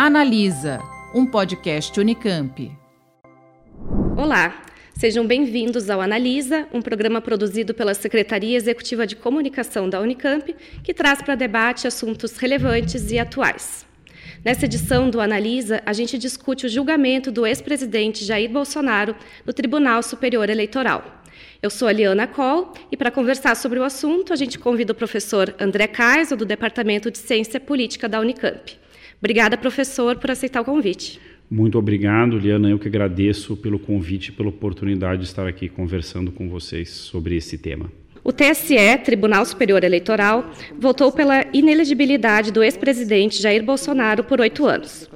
Analisa, um podcast Unicamp. Olá, sejam bem-vindos ao Analisa, um programa produzido pela Secretaria Executiva de Comunicação da Unicamp, que traz para debate assuntos relevantes e atuais. Nessa edição do Analisa, a gente discute o julgamento do ex-presidente Jair Bolsonaro no Tribunal Superior Eleitoral. Eu sou a Liana Coll e para conversar sobre o assunto, a gente convida o professor André Kaiser, do Departamento de Ciência Política da Unicamp. Obrigada, professor, por aceitar o convite. Muito obrigado, Liana. Eu que agradeço pelo convite e pela oportunidade de estar aqui conversando com vocês sobre esse tema. O TSE, Tribunal Superior Eleitoral, votou pela inelegibilidade do ex-presidente Jair Bolsonaro por oito anos.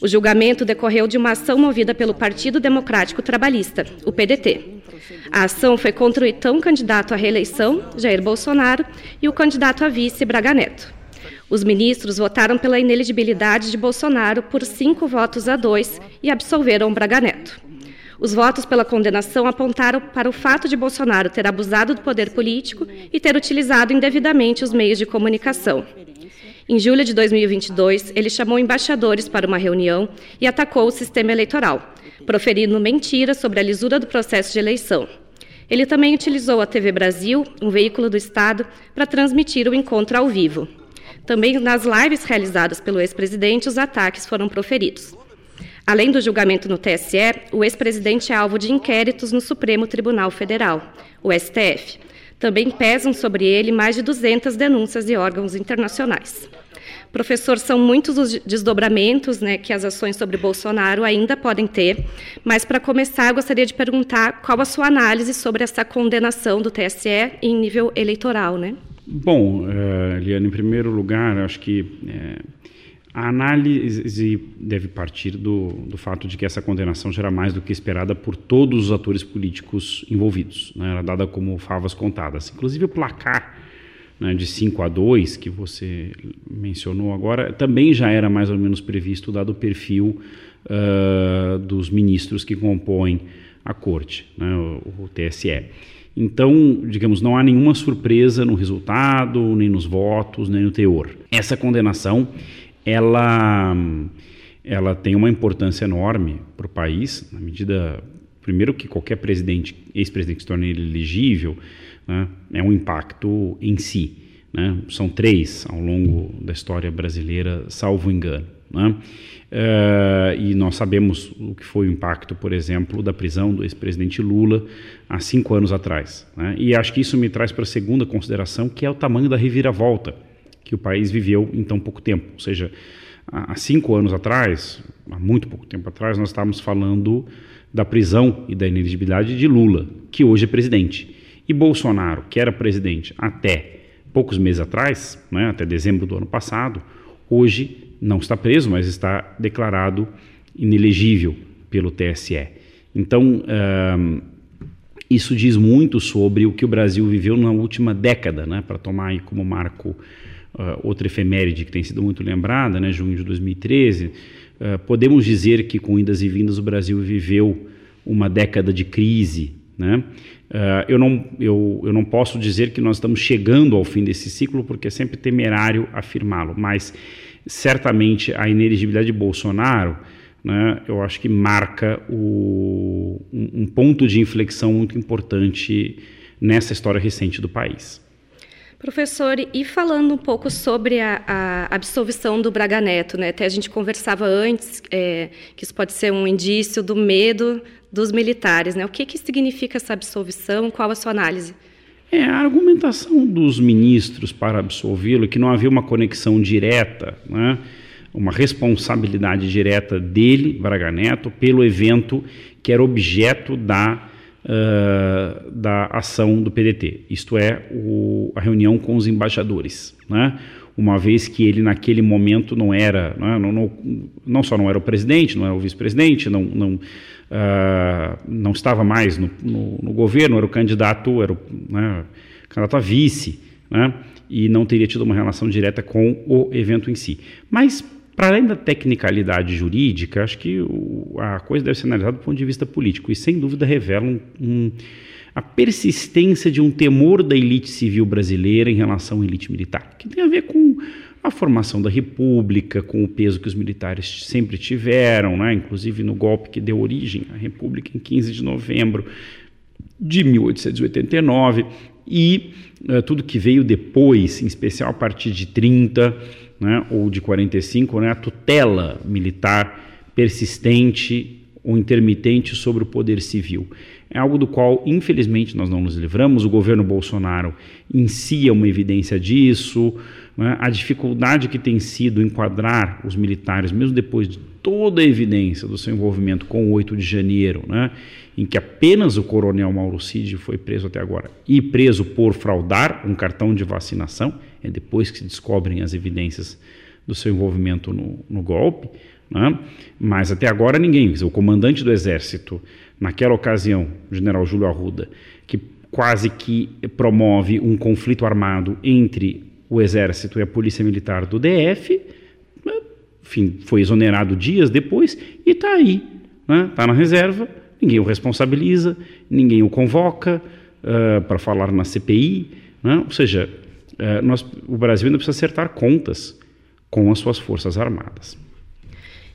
O julgamento decorreu de uma ação movida pelo Partido Democrático Trabalhista, o PDT. A ação foi contra o então candidato à reeleição, Jair Bolsonaro, e o candidato a vice, Braga Neto. Os ministros votaram pela ineligibilidade de Bolsonaro por cinco votos a dois e absolveram Braga Neto. Os votos pela condenação apontaram para o fato de Bolsonaro ter abusado do poder político e ter utilizado indevidamente os meios de comunicação. Em julho de 2022, ele chamou embaixadores para uma reunião e atacou o sistema eleitoral, proferindo mentiras sobre a lisura do processo de eleição. Ele também utilizou a TV Brasil, um veículo do Estado, para transmitir o encontro ao vivo. Também nas lives realizadas pelo ex-presidente, os ataques foram proferidos. Além do julgamento no TSE, o ex-presidente é alvo de inquéritos no Supremo Tribunal Federal, o STF. Também pesam sobre ele mais de 200 denúncias de órgãos internacionais. Professor, são muitos os desdobramentos né, que as ações sobre Bolsonaro ainda podem ter, mas para começar, gostaria de perguntar qual a sua análise sobre essa condenação do TSE em nível eleitoral, né? Bom, uh, Liana, em primeiro lugar, acho que uh, a análise deve partir do, do fato de que essa condenação já era mais do que esperada por todos os atores políticos envolvidos. Né? Era dada como favas contadas. Inclusive o placar né, de 5 a 2, que você mencionou agora, também já era mais ou menos previsto, dado o perfil uh, dos ministros que compõem a corte, né, o, o TSE. Então, digamos, não há nenhuma surpresa no resultado, nem nos votos, nem no teor. Essa condenação, ela, ela tem uma importância enorme para o país, na medida, primeiro, que qualquer presidente, ex-presidente se torne elegível, né, é um impacto em si. Né? São três ao longo da história brasileira, salvo engano. Né? Uh, e nós sabemos o que foi o impacto, por exemplo, da prisão do ex-presidente Lula há cinco anos atrás. Né? E acho que isso me traz para a segunda consideração, que é o tamanho da reviravolta que o país viveu em tão pouco tempo. Ou seja, há cinco anos atrás, há muito pouco tempo atrás, nós estávamos falando da prisão e da inelegibilidade de Lula, que hoje é presidente. E Bolsonaro, que era presidente até poucos meses atrás, né, até dezembro do ano passado, hoje não está preso, mas está declarado inelegível pelo TSE. Então, uh, isso diz muito sobre o que o Brasil viveu na última década, né? para tomar aí como marco uh, outra efeméride que tem sido muito lembrada, né? junho de 2013. Uh, ah, podemos dizer que com idas e vindas o Brasil viveu uma década de crise. Né? Uh, eu, não, eu, eu não posso dizer que nós estamos chegando ao fim desse ciclo, porque é sempre temerário afirmá-lo, mas certamente a ineligibilidade de Bolsonaro, né, eu acho que marca o, um, um ponto de inflexão muito importante nessa história recente do país. Professor, e falando um pouco sobre a, a, absolvição do Braga Neto, né? Até a gente conversava antes é, que isso pode ser um indício do medo dos militares, né? O que, que significa essa absolvição? Qual a sua análise? É, a argumentação dos ministros para absolvê-lo que não havia uma conexão direta, né, uma responsabilidade direta dele, Braga Neto, pelo evento que era objeto da, uh, da ação do PDT, isto é, o, a reunião com os embaixadores. Né, uma vez que ele naquele momento não era, não, não, não só não era o presidente, não era o vice-presidente, não, não uh, não estava mais no, no, no, governo, era o candidato, era o né, candidato a vice, né, e não teria tido uma relação direta com o evento em si. Mas, para além da tecnicalidade jurídica, acho que a coisa deve ser analisada do ponto de vista político, e sem dúvida revela um, um, a persistência de um temor da elite civil brasileira em relação à elite militar, que tem a ver com a formação da República, com o peso que os militares sempre tiveram, né? inclusive no golpe que deu origem à República em 15 de novembro de 1889, e uh, tudo que veio depois, em especial a partir de 30 né, ou de 45, né, a tutela militar persistente ou intermitente sobre o poder civil. É algo do qual, infelizmente, nós não nos livramos. O governo Bolsonaro em si é uma evidência disso. Né? A dificuldade que tem sido enquadrar os militares, mesmo depois de toda a evidência do seu envolvimento com o 8 de janeiro, né? em que apenas o coronel Mauro Cid foi preso até agora, e preso por fraudar um cartão de vacinação, é depois que se descobrem as evidências do seu envolvimento no, no golpe. Né? Mas até agora ninguém, o comandante do exército, naquela ocasião, o general Júlio Arruda, que quase que promove um conflito armado entre o exército e a polícia militar do DF, né? enfim, foi exonerado dias depois e está aí, está né? Tá na reserva, ninguém o responsabiliza, ninguém o convoca uh, para falar na CPI, né? ou seja, uh, nós, o Brasil ainda precisa acertar contas com as suas forças armadas.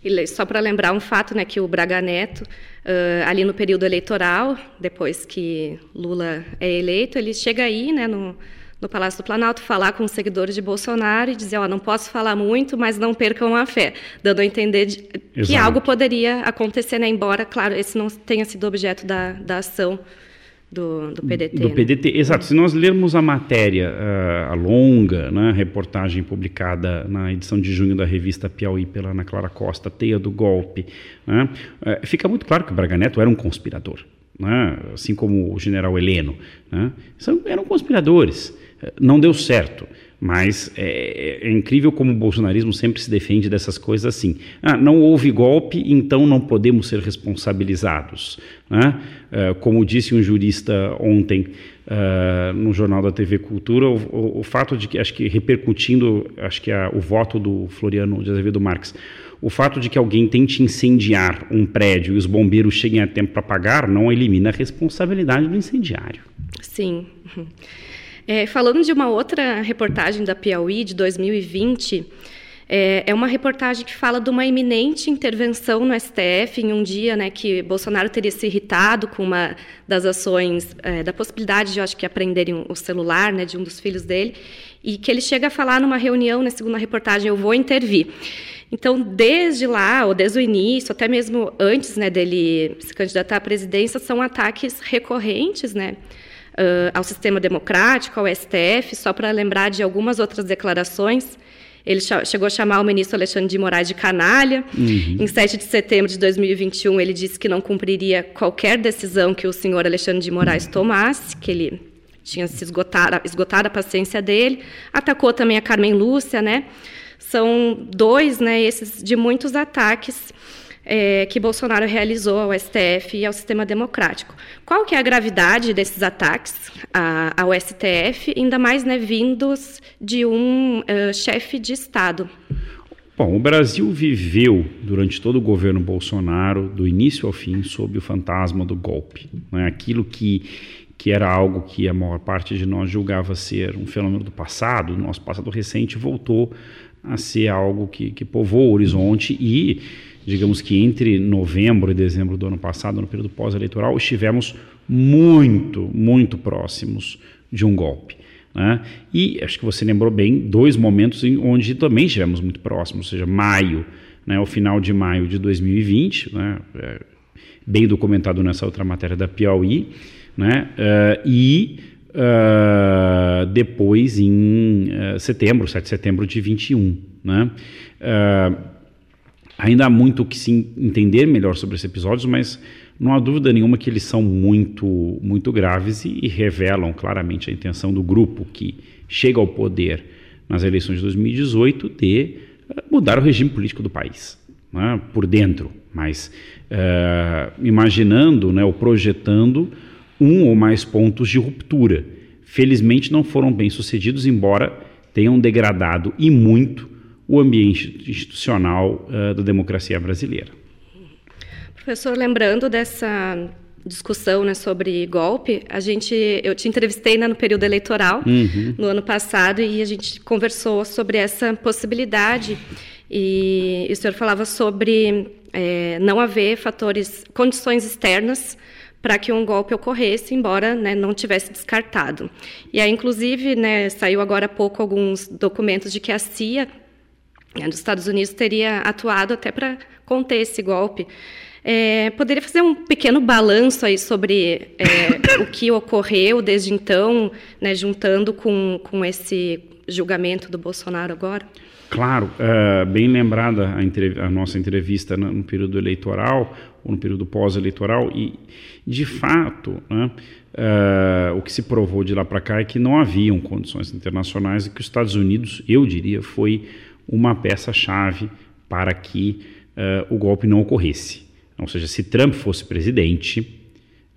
E só para lembrar um fato, né, que o Braga Neto, uh, ali no período eleitoral, depois que Lula é eleito, ele chega aí, né, no, no Palácio do Planalto, falar com os seguidores de Bolsonaro e dizer, ó, não posso falar muito, mas não percam a fé, dando a entender de, que algo poderia acontecer, né, embora, claro, esse não tenha sido objeto da, da ação do, do PDT. Do né? PDT, exato. Se nós lermos a matéria, uh, a longa né, reportagem publicada na edição de junho da revista Piauí pela Ana Clara Costa, Teia do Golpe, né, uh, fica muito claro que o Braga Neto era um conspirador, né, assim como o general Heleno. Né, são, eram conspiradores. Uh, não deu certo. Mas é, é, incrível como o bolsonarismo sempre se defende dessas coisas assim. Ah, não houve golpe, então não podemos ser responsabilizados. Né? Uh, como disse um jurista ontem uh, no jornal da TV Cultura, o, o, o, fato de que, acho que repercutindo, acho que a, o voto do Floriano de Azevedo Marques, o fato de que alguém tente incendiar um prédio e os bombeiros cheguem a tempo para pagar não elimina a responsabilidade do incendiário. Sim. É, falando de uma outra reportagem da Piauí de 2020, é, é, uma reportagem que fala de uma iminente intervenção no STF em um dia né, que Bolsonaro teria se irritado com uma das ações, é, da possibilidade de, eu acho que, aprenderem o celular né, de um dos filhos dele, e que ele chega a falar numa reunião, na segunda reportagem, eu vou intervir. Então, desde lá, ou desde o início, até mesmo antes né, dele se candidatar à presidência, são ataques recorrentes, né? Uh, ao sistema democrático, ao STF, só para lembrar de algumas outras declarações. Ele chegou a chamar o ministro Alexandre de Moraes de canalha. Uhum. Em 7 de setembro de 2021, ele disse que não cumpriria qualquer decisão que o senhor Alexandre de Moraes tomasse, que ele tinha se esgotado, esgotado a paciência dele. Atacou também a Carmen Lúcia, né? São dois, né, esses de muitos ataques é, que Bolsonaro realizou ao STF e ao sistema democrático. Qual que é a gravidade desses ataques a, ao STF, ainda mais né, vindos de um uh, chefe de Estado? Bom, o Brasil viveu durante todo o governo Bolsonaro, do início ao fim, sob o fantasma do golpe. Né? Aquilo que, que era algo que a maior parte de nós julgava ser um fenômeno do passado, do nosso passado recente, voltou a ser algo que, que povoou o horizonte e digamos que entre novembro e dezembro do ano passado, no período pós-eleitoral, estivemos muito, muito próximos de um golpe. Né? E acho que você lembrou bem dois momentos em onde também estivemos muito próximos, ou seja, maio, né, o final de maio de 2020, né, é, bem documentado nessa outra matéria da Piauí, né, uh, e uh, depois em uh, setembro, 7 de setembro de 21. Né? Ainda há muito que se entender melhor sobre esses episódios, mas não há dúvida nenhuma que eles são muito, muito graves e, e revelam claramente a intenção do grupo que chega ao poder nas eleições de 2018 de mudar o regime político do país, né, por dentro, mas uh, imaginando né, ou projetando um ou mais pontos de ruptura. Felizmente não foram bem sucedidos, embora tenham degradado e muito o ambiente institucional uh, da democracia brasileira. Professor, lembrando dessa discussão né, sobre golpe, a gente, eu te entrevistei né, no período eleitoral uhum. no ano passado e a gente conversou sobre essa possibilidade e, e o senhor falava sobre é, não haver fatores, condições externas para que um golpe ocorresse, embora né, não tivesse descartado. E aí, inclusive, né, saiu agora há pouco alguns documentos de que a CIA né, dos Estados Unidos teria atuado até para conter esse golpe. É, poderia fazer um pequeno balanço aí sobre é, o que ocorreu desde então, né, juntando com, com esse julgamento do Bolsonaro agora? Claro, uh, bem lembrada a, a, nossa entrevista no, no, período eleitoral no período pós-eleitoral e, de fato, né, uh, o que se provou de lá para cá é que não haviam condições internacionais e que os Estados Unidos, eu diria, foi uma peça-chave para que uh, o golpe não ocorresse. Ou seja, se Trump fosse presidente,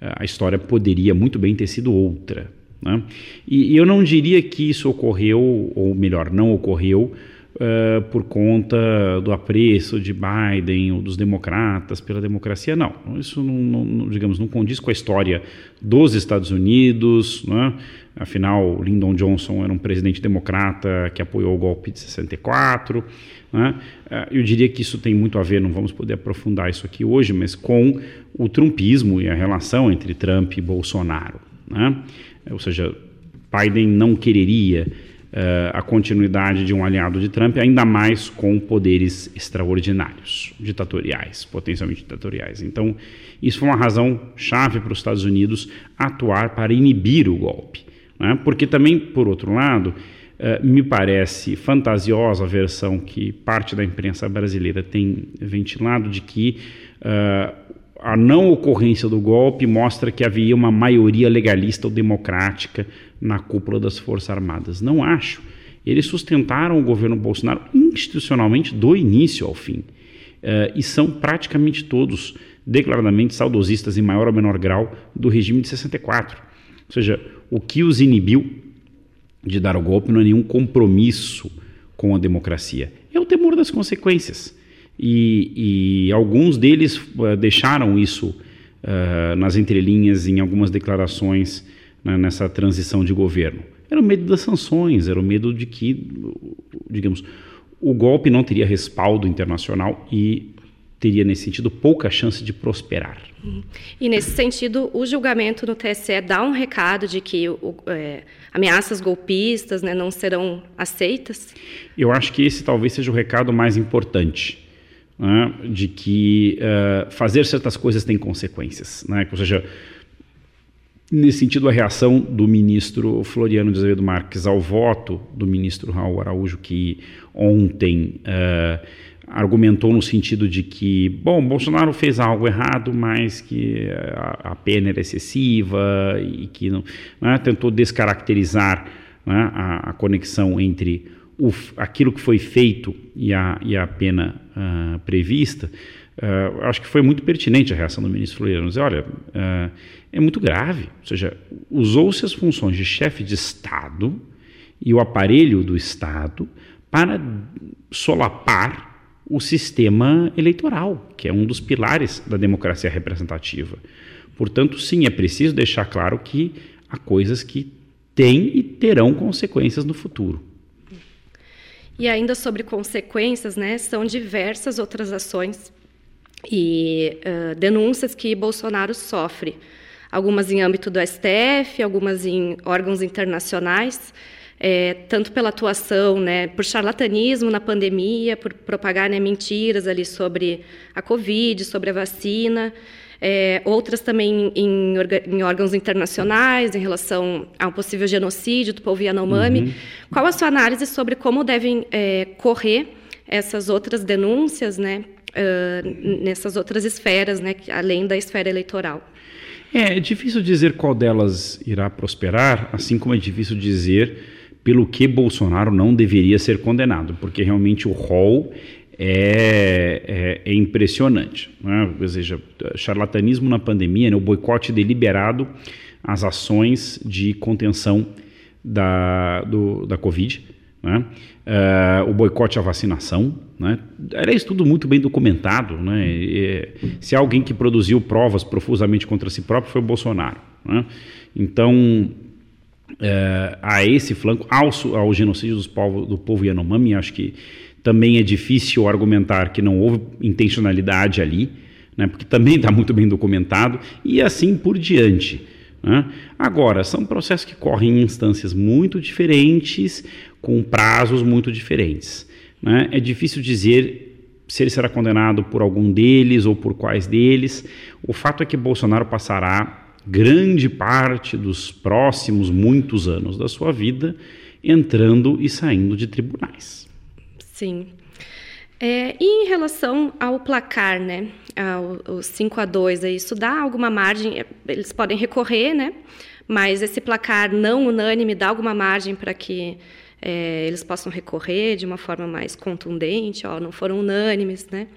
a história poderia muito bem ter sido outra. Né? E, e eu não diria que isso ocorreu, ou melhor, não ocorreu, uh, por conta do apreço de Biden ou dos democratas pela democracia. Não, isso não, não digamos, não condiz com a história dos Estados Unidos. Né? Afinal, Lyndon Johnson era um presidente democrata que apoiou o golpe de 64. Né? Eh, eu diria que isso tem muito a ver, não vamos poder aprofundar isso aqui hoje, mas com o trumpismo e a relação entre Trump e Bolsonaro. Né? Ou seja, Biden não quereria a continuidade de um aliado de Trump, ainda mais com poderes extraordinários, ditatoriais, potencialmente ditatoriais. Então, isso foi uma razão chave para os Estados Unidos atuar para inibir o golpe. Né? Porque também, por outro lado, uh, me parece fantasiosa a versão que parte da imprensa brasileira tem ventilado de que uh, a não ocorrência do golpe mostra que havia uma maioria legalista ou democrática na cúpula das Forças Armadas. Não acho. Eles sustentaram o governo Bolsonaro institucionalmente do início ao fim. Uh, e são praticamente todos declaradamente saudosistas, em maior ou menor grau, do regime de 64. Ou seja, o que os inibiu de dar o golpe não é nenhum compromisso com a democracia, é o temor das consequências. E, e alguns deles uh, deixaram isso uh, nas entrelinhas em algumas declarações né, nessa transição de governo? Era o medo das sanções, era o medo de que, digamos, o golpe não teria respaldo internacional e teria, nesse sentido, pouca chance de prosperar. E, nesse sentido, o julgamento no TSE dá um recado de que o, é, ameaças golpistas né, não serão aceitas? Eu acho que esse talvez seja o recado mais importante. Né, de que uh, fazer certas coisas tem consequências. Né? Ou seja, Nesse sentido, a reação do ministro Floriano de Azevedo Marques ao voto do ministro Raul Araújo, que ontem uh, argumentou no sentido de que, bom, Bolsonaro fez algo errado, mas que a, a pena era excessiva e que não, né, tentou descaracterizar né, a, a, conexão entre o, aquilo que foi feito e a, e a pena uh, prevista. Uh, acho que foi muito pertinente a reação do ministro Floriano. Dizer, olha, uh, é muito grave. Ou seja, usou-se as funções de chefe de Estado e o aparelho do Estado para solapar o sistema eleitoral, que é um dos pilares da democracia representativa. Portanto, sim, é preciso deixar claro que há coisas que têm e terão consequências no futuro. E ainda sobre consequências, né, são diversas outras ações e uh, denúncias que Bolsonaro sofre, algumas em âmbito do STF, algumas em órgãos internacionais, é, tanto pela atuação, né, por charlatanismo na pandemia, por propagar né, mentiras ali sobre a Covid, sobre a vacina, é, outras também em, em, órgãos internacionais, em relação a um possível genocídio do povo Yanomami. Uhum. Qual a sua análise sobre como devem é, correr essas outras denúncias, né, uh, nessas outras esferas, né, além da esfera eleitoral. É, é difícil dizer qual delas irá prosperar, assim como é difícil dizer pelo que Bolsonaro não deveria ser condenado, porque realmente o rol é, é, é impressionante. Né? Ou seja, charlatanismo na pandemia, né? o boicote deliberado às ações de contenção da, do, da Covid, Né? Uh, o boicote à vacinação. Né? Era isso tudo muito bem documentado. Né? E, se alguém que produziu provas profusamente contra si próprio foi o Bolsonaro. Né? Então, uh, a esse flanco, ao, ao genocídio dos povo, do povo Yanomami, acho que também é difícil argumentar que não houve intencionalidade ali, né? porque também está muito bem documentado, e assim por diante. Né? Agora, são processos que correm em instâncias muito diferentes, com prazos muito diferentes. Né? É difícil dizer se ele será condenado por algum deles ou por quais deles. O fato é que Bolsonaro passará grande parte dos próximos muitos anos da sua vida entrando e saindo de tribunais. Sim. É, e em relação ao placar, né, ao, 5 a 2, isso dá alguma margem, é, eles podem recorrer, né, mas esse placar não unânime dá alguma margem para que é, eles possam recorrer de uma forma mais contundente, ó, não foram unânimes, né?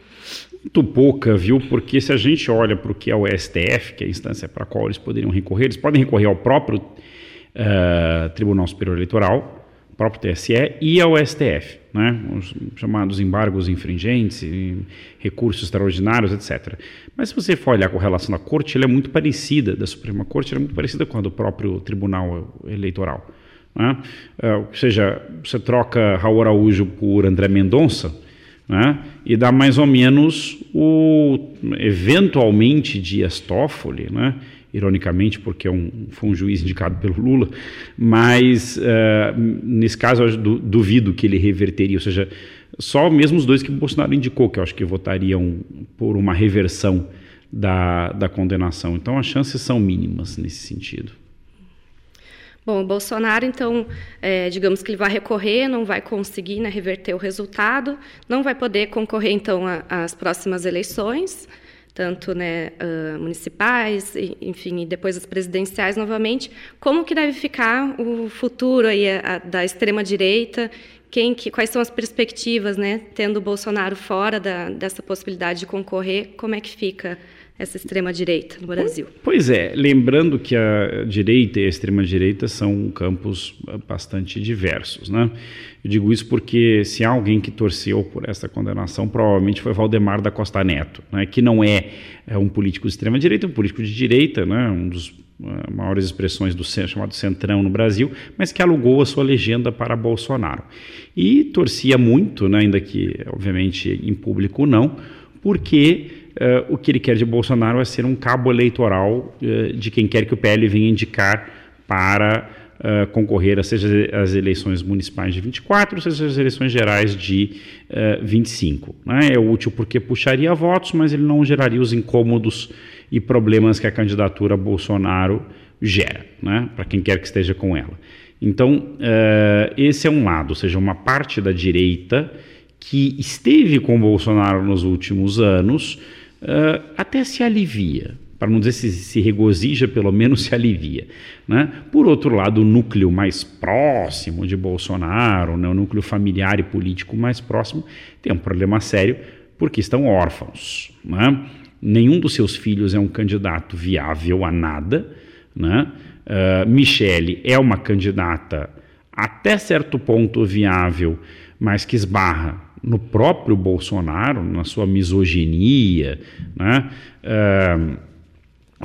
Muito pouca, viu? Porque se a gente olha para o que é o STF, que é a instância para a qual eles poderiam recorrer, eles podem recorrer ao próprio uh, Tribunal Superior Eleitoral, próprio TSE e ao STF, né? os chamados embargos infringentes, recursos extraordinários, etc. Mas se você for olhar com relação à corte, ela é muito parecida, da Suprema Corte, ela é muito parecida com a do próprio Tribunal Eleitoral. Né? É, ou seja, você troca Raul Araújo por André Mendonça, né? e dá mais ou menos o, eventualmente, Dias Toffoli, né? Ironicamente, porque é um, foi um juiz indicado pelo Lula, mas uh, nesse caso eu duvido que ele reverteria, ou seja, só mesmo os dois que Bolsonaro indicou, que eu acho que votariam por uma reversão da, da condenação. Então as chances são mínimas nesse sentido. Bom, o Bolsonaro, então, é, digamos que ele vai recorrer, não vai conseguir né, reverter o resultado, não vai poder concorrer, então, às próximas eleições tanto né, uh, municipais, enfim, e depois as presidenciais novamente. Como que deve ficar o futuro aí a, a, da extrema direita? Quem, que, quais são as perspectivas, né, tendo o Bolsonaro fora da, dessa possibilidade de concorrer? Como é que fica essa extrema-direita no Brasil. Pois é, lembrando que a direita e a extrema-direita são campos bastante diversos. Né? Eu digo isso porque se há alguém que torceu por essa condenação, provavelmente foi Valdemar da Costa Neto, né? que não é, é um político de extrema-direita, é um político de direita, né? um dos uh, maiores expressões do chamado Centrão no Brasil, mas que alugou a sua legenda para Bolsonaro. E torcia muito, né? ainda que, obviamente, em público não, porque uh, o que ele quer de Bolsonaro é ser um cabo eleitoral uh, de quem quer que o PL venha indicar para uh, concorrer, seja as eleições municipais de 24, seja as eleições gerais de 25. Né? É útil porque puxaria votos, mas ele não geraria os incômodos e problemas que a candidatura Bolsonaro gera, né? para quem quer que esteja com ela. Então, esse é um lado, ou seja, uma parte da direita que esteve com Bolsonaro nos últimos anos, uh, até se alivia. Para não dizer se, se regozija, pelo menos se alivia. Né? Por outro lado, o núcleo mais próximo de Bolsonaro, né, o núcleo familiar e político mais próximo, tem um problema sério porque estão órfãos. Né? Nenhum dos seus filhos é um candidato viável a nada. Né? Uh, Michele é uma candidata até certo ponto viável, mas que esbarra no próprio Bolsonaro, na sua misoginia, né? Uh,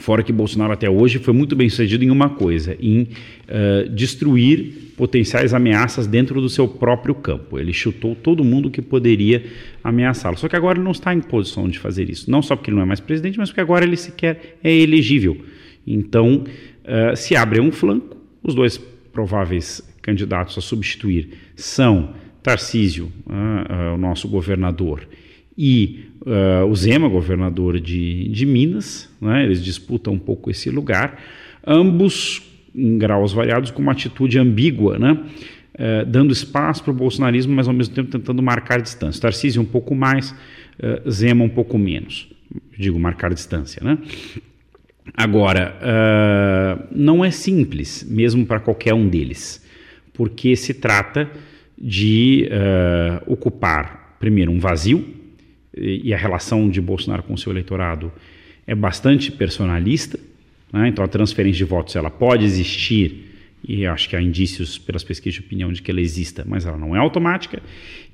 fora que Bolsonaro até hoje foi muito bem sucedido em uma coisa, em uh, destruir potenciais ameaças dentro do seu próprio campo. Ele chutou todo mundo que poderia ameaçá-lo. Só que agora ele não está em posição de fazer isso. Não só porque ele não é mais presidente, mas porque agora ele sequer é elegível. Então, uh, se abre um flanco, os dois prováveis candidatos a substituir são Tarcísio, uh, uh, o nosso governador, e uh, o Zema, governador de, de Minas, né, eles disputam um pouco esse lugar, ambos em graus variados, com uma atitude ambígua, né, dando espaço para o bolsonarismo, mas ao mesmo tempo tentando marcar distância. Tarcísio um pouco mais, Zema um pouco menos, digo marcar distância. Né? Agora, não é simples, mesmo para qualquer um deles, porque se trata de uh, ocupar, primeiro, um vazio, e, a relação de Bolsonaro com seu eleitorado é bastante personalista, né? então a transferência de votos ela pode existir e acho que há indícios pelas pesquisas de opinião de que ela exista, mas ela não é automática.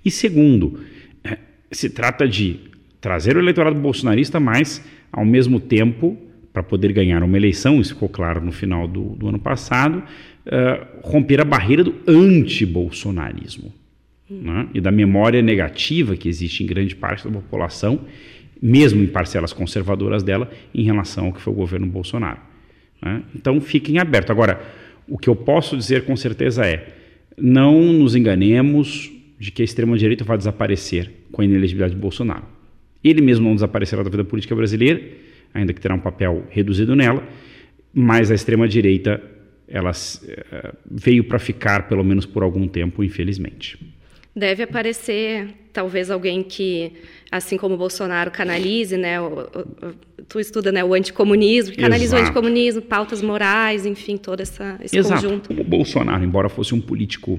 E segundo, é, se trata de trazer o eleitorado bolsonarista, mas ao mesmo tempo, para poder ganhar uma eleição, isso ficou claro no final do, do ano passado, uh, romper a barreira do anti-bolsonarismo né? e da memória negativa que existe em grande parte da população, mesmo em parcelas conservadoras dela, em relação ao que foi o governo Bolsonaro. Né? Então fiquem abertos. Agora, o que eu posso dizer com certeza é: não nos enganemos de que a extrema-direita vai desaparecer com a inelegibilidade de Bolsonaro. Ele mesmo não desaparecerá da vida política brasileira, ainda que terá um papel reduzido nela, mas a extrema-direita ela uh, veio para ficar, pelo menos por algum tempo, infelizmente. Deve aparecer talvez alguém que, assim como o Bolsonaro, canalize, né? O, o, tu estuda né, o anticomunismo, que canaliza Exato. o anticomunismo, pautas morais, enfim, todo essa, esse Exato. conjunto. O Bolsonaro, embora fosse um político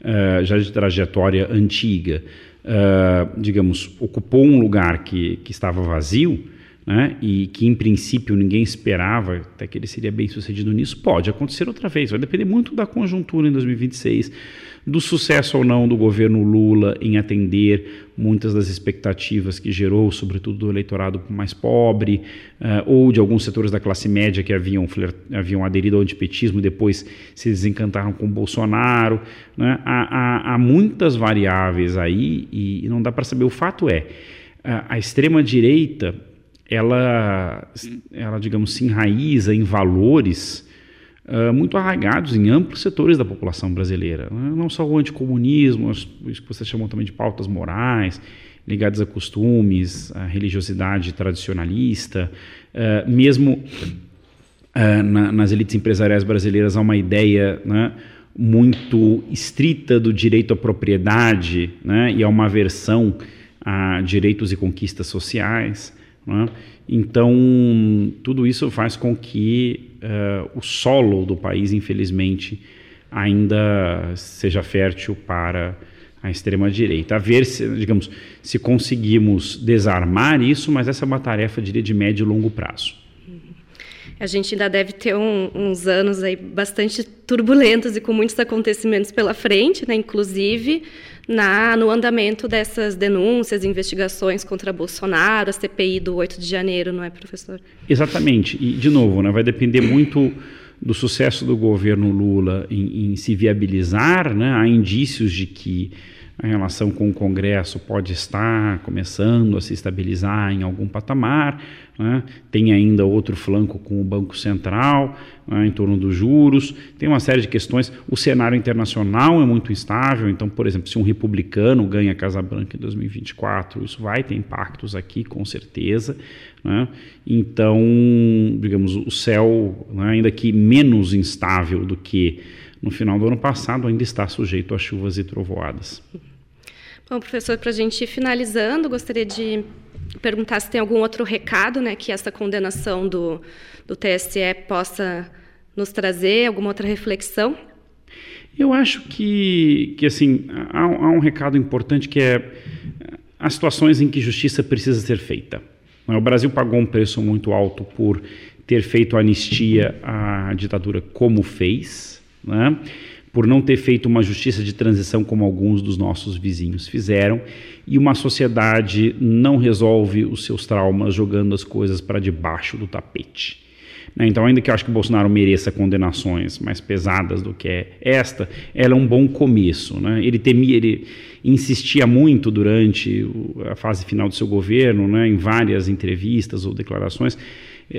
uh, já de trajetória antiga, uh, digamos, ocupou um lugar que, que estava vazio, né, e que em princípio ninguém esperava até que ele seria bem sucedido nisso, pode acontecer outra vez. Vai depender muito da conjuntura em 2026 do sucesso ou não do governo Lula em atender muitas das expectativas que gerou, sobretudo do eleitorado mais pobre, uh, ou de alguns setores da classe média que haviam, haviam aderido ao antipetismo e depois se desencantaram com Bolsonaro. Né? Há, há, há, muitas variáveis aí e, e não dá para saber. O fato é, a, extrema-direita, ela, ela, digamos, se enraiza em valores uh, muito arraigados em amplos setores da população brasileira. Não só o anticomunismo, isso que você chamou também de pautas morais, ligadas a costumes, a religiosidade tradicionalista, uh, mesmo uh, na, nas elites empresariais brasileiras há uma ideia né, muito estrita do direito à propriedade né, e há uma aversão a direitos e conquistas sociais. Né? Então, tudo isso faz com que uh, o solo do país, infelizmente, ainda seja fértil para a extrema-direita. A ver se, digamos, se conseguimos desarmar isso, mas essa é uma tarefa, diria, de médio e longo prazo. A gente ainda deve ter um, uns anos aí bastante turbulentos e com muitos acontecimentos pela frente, né? inclusive na, no andamento dessas denúncias, investigações contra Bolsonaro, a CPI do 8 de janeiro, não é, professor? Exatamente. E, de novo, né, vai depender muito do sucesso do governo Lula em, em se viabilizar. Né? Há indícios de que a relação com o Congresso pode estar começando a se estabilizar em algum patamar. Né? Tem ainda outro flanco com o Banco Central né, em torno dos juros. Tem uma série de questões. O cenário internacional é muito instável. Então, por exemplo, se um republicano ganha Casa Branca em 2024, isso vai ter impactos aqui, com certeza. Né? Então, digamos, o céu, né, ainda que menos instável do que no final do ano passado, ainda está sujeito a chuvas e trovoadas. Bom, professor, para a gente ir finalizando, gostaria de perguntar se tem algum outro recado né, que essa condenação do, do TSE possa nos trazer, alguma outra reflexão? Eu acho que, que assim, há, há um recado importante que é as situações em que justiça precisa ser feita. O Brasil pagou um preço muito alto por ter feito anistia à ditadura como fez, né? Por não ter feito uma justiça de transição como alguns dos nossos vizinhos fizeram, e uma sociedade não resolve os seus traumas jogando as coisas para debaixo do tapete. Né? Então, ainda que eu acho que o Bolsonaro mereça condenações mais pesadas do que é esta, ela é um bom começo. Né? Ele temia, ele insistia muito durante a fase final do seu governo, né, em várias entrevistas ou declarações,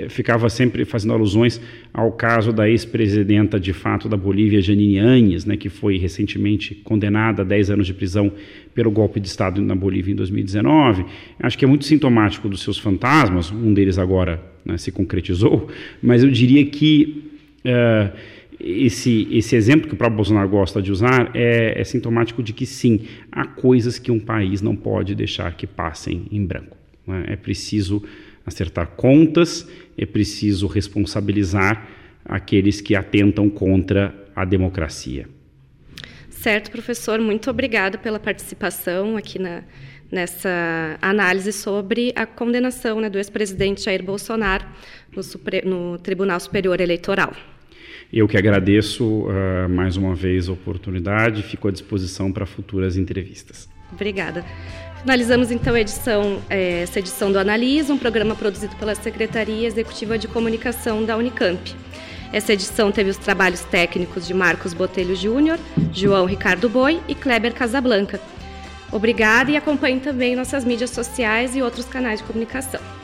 ficava sempre fazendo alusões ao caso da ex-presidenta de fato da Bolívia, Janine Áñez, né, que foi recentemente condenada a 10 anos de prisão pelo golpe de Estado na Bolívia em 2019. Acho que é muito sintomático dos seus fantasmas, um deles agora né, se concretizou, mas eu diria que uh, esse, esse exemplo que o próprio Bolsonaro gosta de usar é, é sintomático de que sim, há coisas que um país não pode deixar que passem em branco. Né? É preciso acertar contas, é preciso responsabilizar aqueles que atentam contra a democracia. Certo, professor, muito obrigado pela participação aqui na, nessa análise sobre a condenação né, do ex-presidente Jair Bolsonaro no, no Tribunal Superior Eleitoral. Eu que agradeço uh, mais uma vez a oportunidade, fico à disposição para futuras entrevistas. Obrigada. Finalizamos então edição, é, essa edição do Analisa, um programa produzido pela Secretaria Executiva de Comunicação da Unicamp. Essa edição teve os trabalhos técnicos de Marcos Botelho Júnior, João Ricardo Boi e Kleber Casablanca. Obrigada e acompanhe também nossas mídias sociais e outros canais de comunicação.